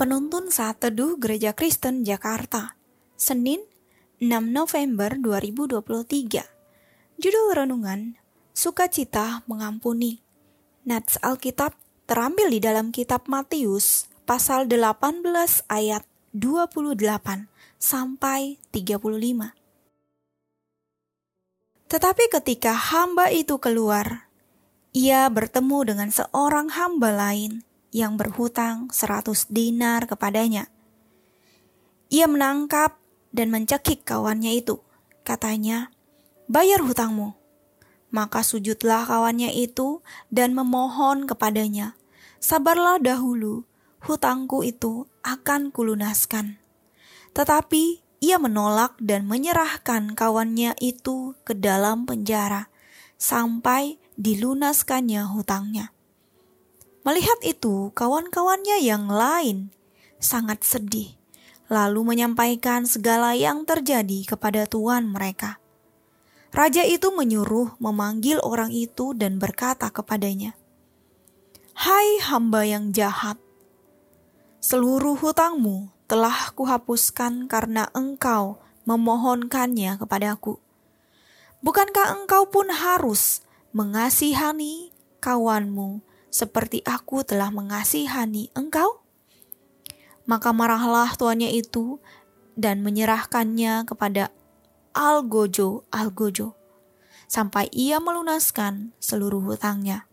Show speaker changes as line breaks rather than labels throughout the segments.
Penuntun Saat Teduh Gereja Kristen Jakarta Senin 6 November 2023 Judul Renungan Sukacita Mengampuni. Nats Alkitab terambil di dalam kitab Matius pasal 18 ayat 28 sampai 35 Tetapi ketika hamba itu keluar, ia bertemu dengan seorang hamba lain yang berhutang seratus dinar kepadanya. Ia menangkap dan mencekik kawannya itu. Katanya, bayar hutangmu. Maka sujudlah kawannya itu dan memohon kepadanya, sabarlah dahulu, hutangku itu akan kulunaskan. Tetapi ia menolak dan menyerahkan kawannya itu ke dalam penjara sampai dilunaskannya hutangnya. Melihat itu, kawan-kawannya yang lain sangat sedih, lalu menyampaikan segala yang terjadi kepada tuan mereka. Raja itu menyuruh memanggil orang itu dan berkata kepadanya, "Hai hamba yang jahat, seluruh hutangmu telah kuhapuskan karena engkau memohonkannya kepadaku. Bukankah engkau pun harus mengasihani kawanmu?" Seperti aku telah mengasihani engkau? Maka marahlah tuannya itu dan menyerahkannya kepada Algojo Algojo sampai ia melunaskan seluruh hutangnya.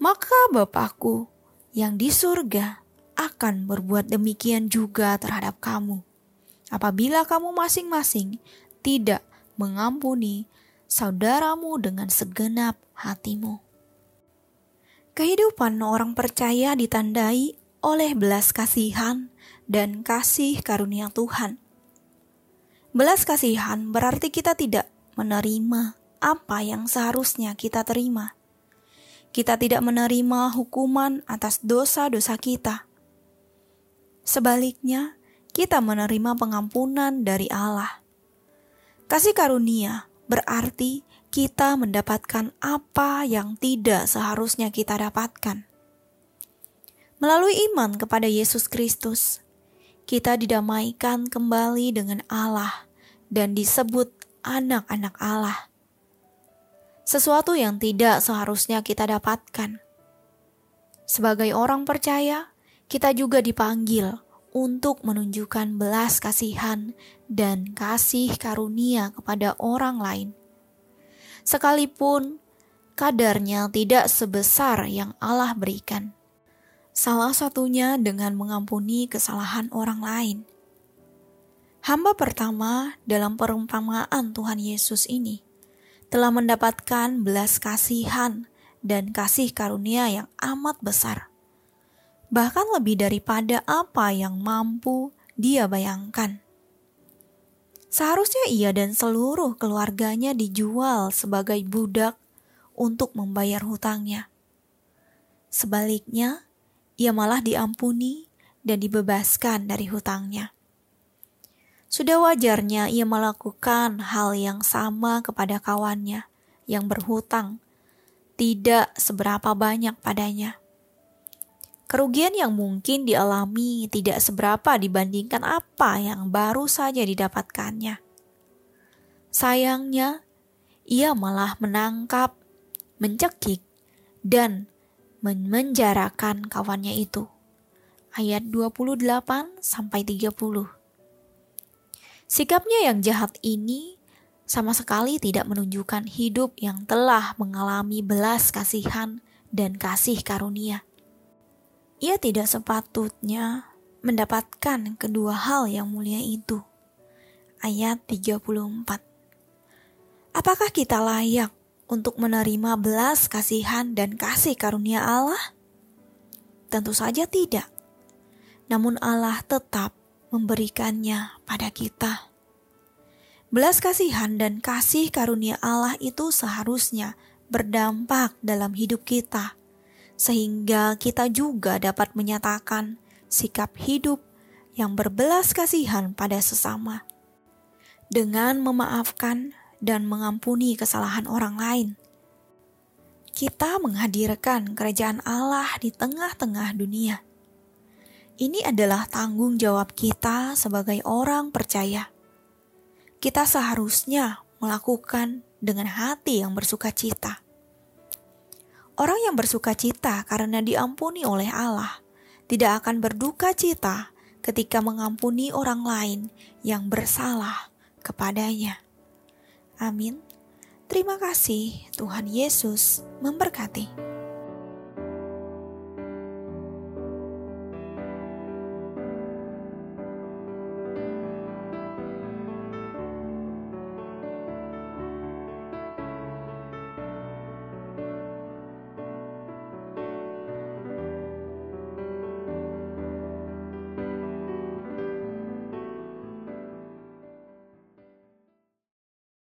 Maka Bapakku yang di surga akan berbuat demikian juga terhadap kamu. Apabila kamu masing-masing tidak mengampuni saudaramu dengan segenap hatimu. Kehidupan orang percaya ditandai oleh belas kasihan dan kasih karunia Tuhan. Belas kasihan berarti kita tidak menerima apa yang seharusnya kita terima. Kita tidak menerima hukuman atas dosa-dosa kita. Sebaliknya, kita menerima pengampunan dari Allah. Kasih karunia berarti kita mendapatkan apa yang tidak seharusnya kita dapatkan. Melalui iman kepada Yesus Kristus, kita didamaikan kembali dengan Allah dan disebut anak-anak Allah. Sesuatu yang tidak seharusnya kita dapatkan. Sebagai orang percaya, kita juga dipanggil untuk menunjukkan belas kasihan dan kasih karunia kepada orang lain sekalipun kadarnya tidak sebesar yang Allah berikan. Salah satunya dengan mengampuni kesalahan orang lain. Hamba pertama dalam perumpamaan Tuhan Yesus ini telah mendapatkan belas kasihan dan kasih karunia yang amat besar. Bahkan lebih daripada apa yang mampu dia bayangkan. Seharusnya ia dan seluruh keluarganya dijual sebagai budak untuk membayar hutangnya. Sebaliknya, ia malah diampuni dan dibebaskan dari hutangnya. Sudah wajarnya ia melakukan hal yang sama kepada kawannya yang berhutang, tidak seberapa banyak padanya. Kerugian yang mungkin dialami tidak seberapa dibandingkan apa yang baru saja didapatkannya. Sayangnya, ia malah menangkap, mencekik, dan memenjarakan kawannya itu. Ayat 28 sampai 30. Sikapnya yang jahat ini sama sekali tidak menunjukkan hidup yang telah mengalami belas kasihan dan kasih karunia ia tidak sepatutnya mendapatkan kedua hal yang mulia itu. Ayat 34 Apakah kita layak untuk menerima belas kasihan dan kasih karunia Allah? Tentu saja tidak. Namun Allah tetap memberikannya pada kita. Belas kasihan dan kasih karunia Allah itu seharusnya berdampak dalam hidup kita sehingga kita juga dapat menyatakan sikap hidup yang berbelas kasihan pada sesama, dengan memaafkan dan mengampuni kesalahan orang lain. Kita menghadirkan kerajaan Allah di tengah-tengah dunia. Ini adalah tanggung jawab kita sebagai orang percaya. Kita seharusnya melakukan dengan hati yang bersuka cita. Orang yang bersuka cita karena diampuni oleh Allah tidak akan berduka cita ketika mengampuni orang lain yang bersalah kepadanya. Amin. Terima kasih, Tuhan Yesus memberkati.